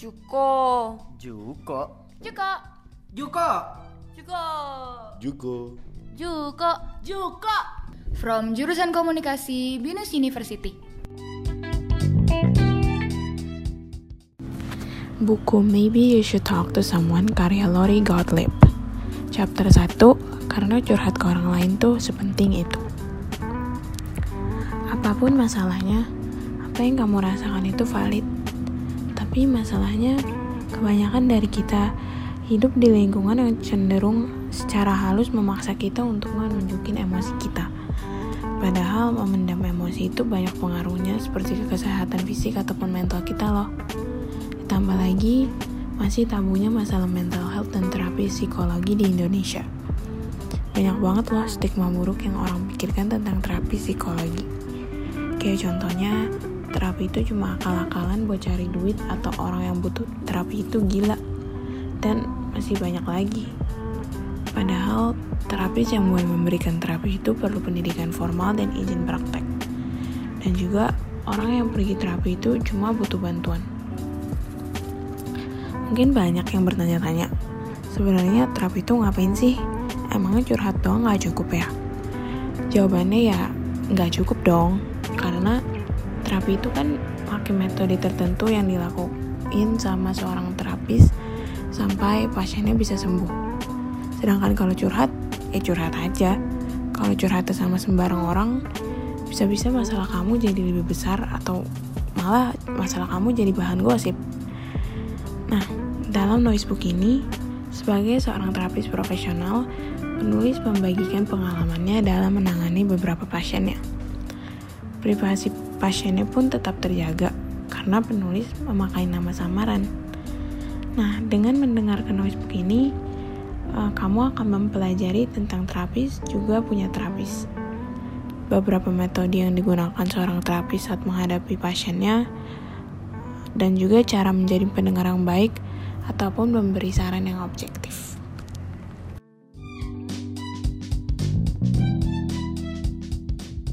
Juko. Juko. Juko. Juko. Juko. Juko. Juko. Juko. From jurusan komunikasi Binus University. Buku Maybe You Should Talk to Someone karya Lori Gottlieb. Chapter 1, karena curhat ke orang lain tuh sepenting itu. Apa pun masalahnya, apa yang kamu rasakan itu valid. Tapi masalahnya, kebanyakan dari kita hidup di lingkungan yang cenderung secara halus memaksa kita untuk menunjukin emosi kita. Padahal memendam emosi itu banyak pengaruhnya seperti ke kesehatan fisik ataupun mental kita loh. Ditambah lagi, masih tabunya masalah mental health dan terapi psikologi di Indonesia. Banyak banget loh stigma buruk yang orang pikirkan tentang terapi psikologi. Kayak contohnya, terapi itu cuma akal-akalan buat cari duit atau orang yang butuh terapi itu gila. Dan masih banyak lagi. Padahal, terapis yang boleh memberikan terapi itu perlu pendidikan formal dan izin praktek. Dan juga, orang yang pergi terapi itu cuma butuh bantuan. Mungkin banyak yang bertanya-tanya, sebenarnya terapi itu ngapain sih? Emangnya curhat doang nggak cukup ya? Jawabannya ya nggak cukup dong, karena terapi itu kan pakai metode tertentu yang dilakuin sama seorang terapis sampai pasiennya bisa sembuh. Sedangkan kalau curhat, ya curhat aja. Kalau curhat sama sembarang orang, bisa-bisa masalah kamu jadi lebih besar atau malah masalah kamu jadi bahan gosip. Nah, dalam noisebook ini, sebagai seorang terapis profesional, penulis membagikan pengalamannya dalam menangani beberapa pasiennya. Privasi pasiennya pun tetap terjaga karena penulis memakai nama samaran. Nah, dengan mendengarkan noisebook ini, uh, kamu akan mempelajari tentang terapis juga punya terapis. Beberapa metode yang digunakan seorang terapis saat menghadapi pasiennya, dan juga cara menjadi pendengar yang baik ataupun memberi saran yang objektif.